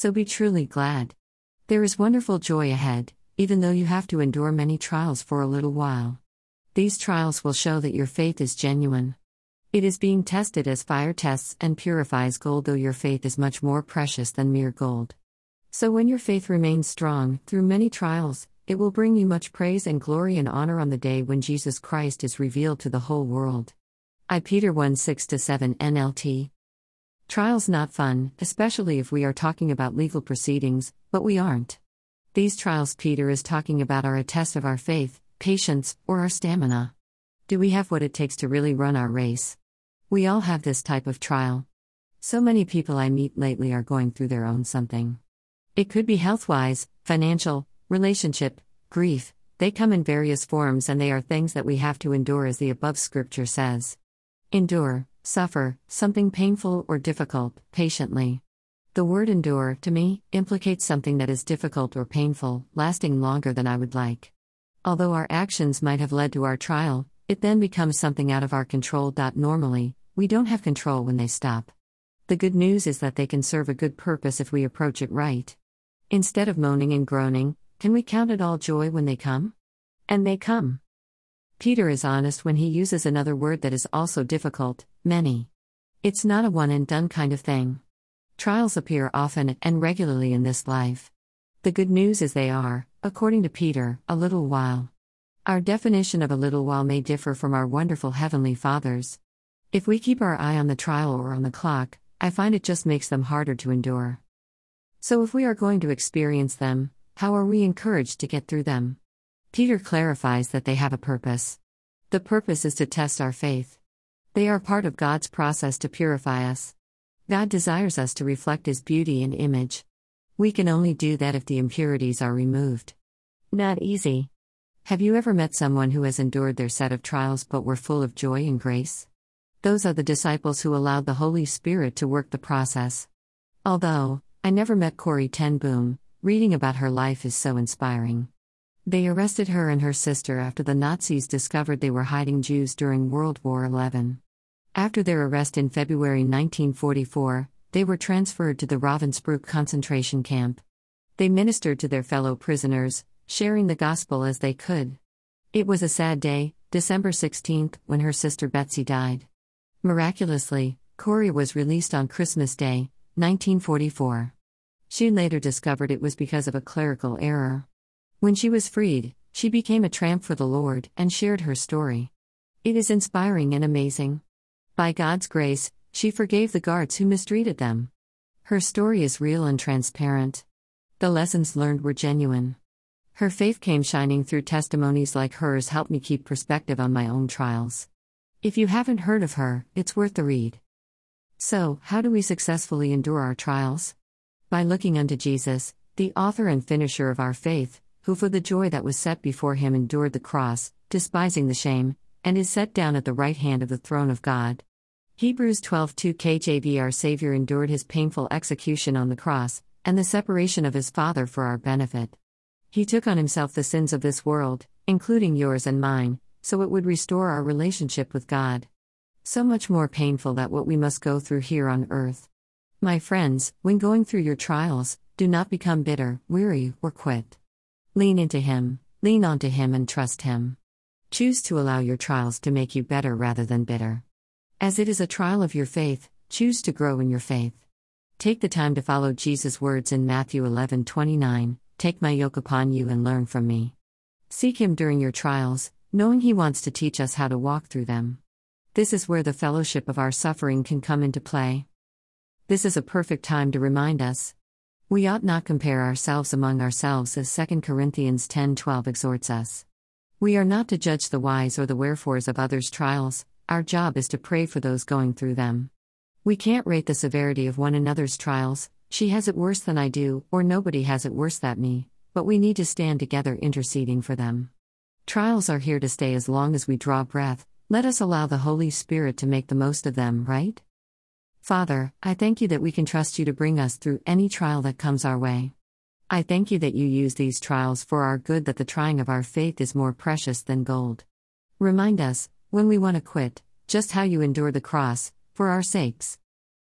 So be truly glad. There is wonderful joy ahead, even though you have to endure many trials for a little while. These trials will show that your faith is genuine. It is being tested as fire tests and purifies gold, though your faith is much more precious than mere gold. So, when your faith remains strong through many trials, it will bring you much praise and glory and honor on the day when Jesus Christ is revealed to the whole world. I Peter 1 6 7 NLT. Trials not fun, especially if we are talking about legal proceedings, but we aren't. These trials Peter is talking about are a test of our faith, patience, or our stamina. Do we have what it takes to really run our race? We all have this type of trial. So many people I meet lately are going through their own something. It could be health wise, financial, relationship, grief, they come in various forms and they are things that we have to endure as the above scripture says. Endure, suffer, something painful or difficult, patiently. The word endure, to me, implicates something that is difficult or painful, lasting longer than I would like. Although our actions might have led to our trial, it then becomes something out of our control. Normally, we don't have control when they stop. The good news is that they can serve a good purpose if we approach it right. Instead of moaning and groaning, can we count it all joy when they come? And they come. Peter is honest when he uses another word that is also difficult many. It's not a one and done kind of thing. Trials appear often and regularly in this life. The good news is they are, according to Peter, a little while. Our definition of a little while may differ from our wonderful Heavenly Father's. If we keep our eye on the trial or on the clock, I find it just makes them harder to endure. So, if we are going to experience them, how are we encouraged to get through them? Peter clarifies that they have a purpose. The purpose is to test our faith. They are part of God's process to purify us. God desires us to reflect His beauty and image. We can only do that if the impurities are removed. Not easy. Have you ever met someone who has endured their set of trials but were full of joy and grace? Those are the disciples who allowed the Holy Spirit to work the process. Although, I never met Corrie Ten Boom, reading about her life is so inspiring. They arrested her and her sister after the Nazis discovered they were hiding Jews during World War XI. After their arrest in February 1944, they were transferred to the Ravensbrück concentration camp. They ministered to their fellow prisoners, sharing the gospel as they could. It was a sad day, December 16, when her sister Betsy died. Miraculously, Corrie was released on Christmas Day, 1944. She later discovered it was because of a clerical error. When she was freed, she became a tramp for the Lord and shared her story. It is inspiring and amazing. By God's grace, she forgave the guards who mistreated them. Her story is real and transparent. The lessons learned were genuine. Her faith came shining through testimonies like hers helped me keep perspective on my own trials. If you haven't heard of her, it's worth the read. So, how do we successfully endure our trials? By looking unto Jesus, the author and finisher of our faith, who for the joy that was set before him endured the cross, despising the shame, and is set down at the right hand of the throne of God. Hebrews 12:2 KJV Our Savior endured his painful execution on the cross, and the separation of his Father for our benefit. He took on himself the sins of this world, including yours and mine, so it would restore our relationship with God so much more painful than what we must go through here on earth. My friends, when going through your trials, do not become bitter, weary, or quit. Lean into Him, lean onto Him, and trust Him. Choose to allow your trials to make you better rather than bitter. As it is a trial of your faith, choose to grow in your faith. Take the time to follow Jesus' words in Matthew 11:29, "Take my yoke upon you and learn from me." Seek him during your trials, knowing he wants to teach us how to walk through them. This is where the fellowship of our suffering can come into play. This is a perfect time to remind us. We ought not compare ourselves among ourselves as 2 Corinthians 10:12 exhorts us. We are not to judge the whys or the wherefores of others' trials, our job is to pray for those going through them. We can't rate the severity of one another's trials, she has it worse than I do, or nobody has it worse than me, but we need to stand together interceding for them. Trials are here to stay as long as we draw breath, let us allow the Holy Spirit to make the most of them, right? Father, I thank you that we can trust you to bring us through any trial that comes our way. I thank you that you use these trials for our good, that the trying of our faith is more precious than gold. Remind us, when we want to quit, just how you endure the cross, for our sakes.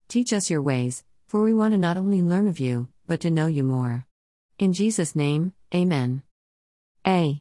Teach us your ways, For we want to not only learn of you, but to know you more. In Jesus' name, Amen. A.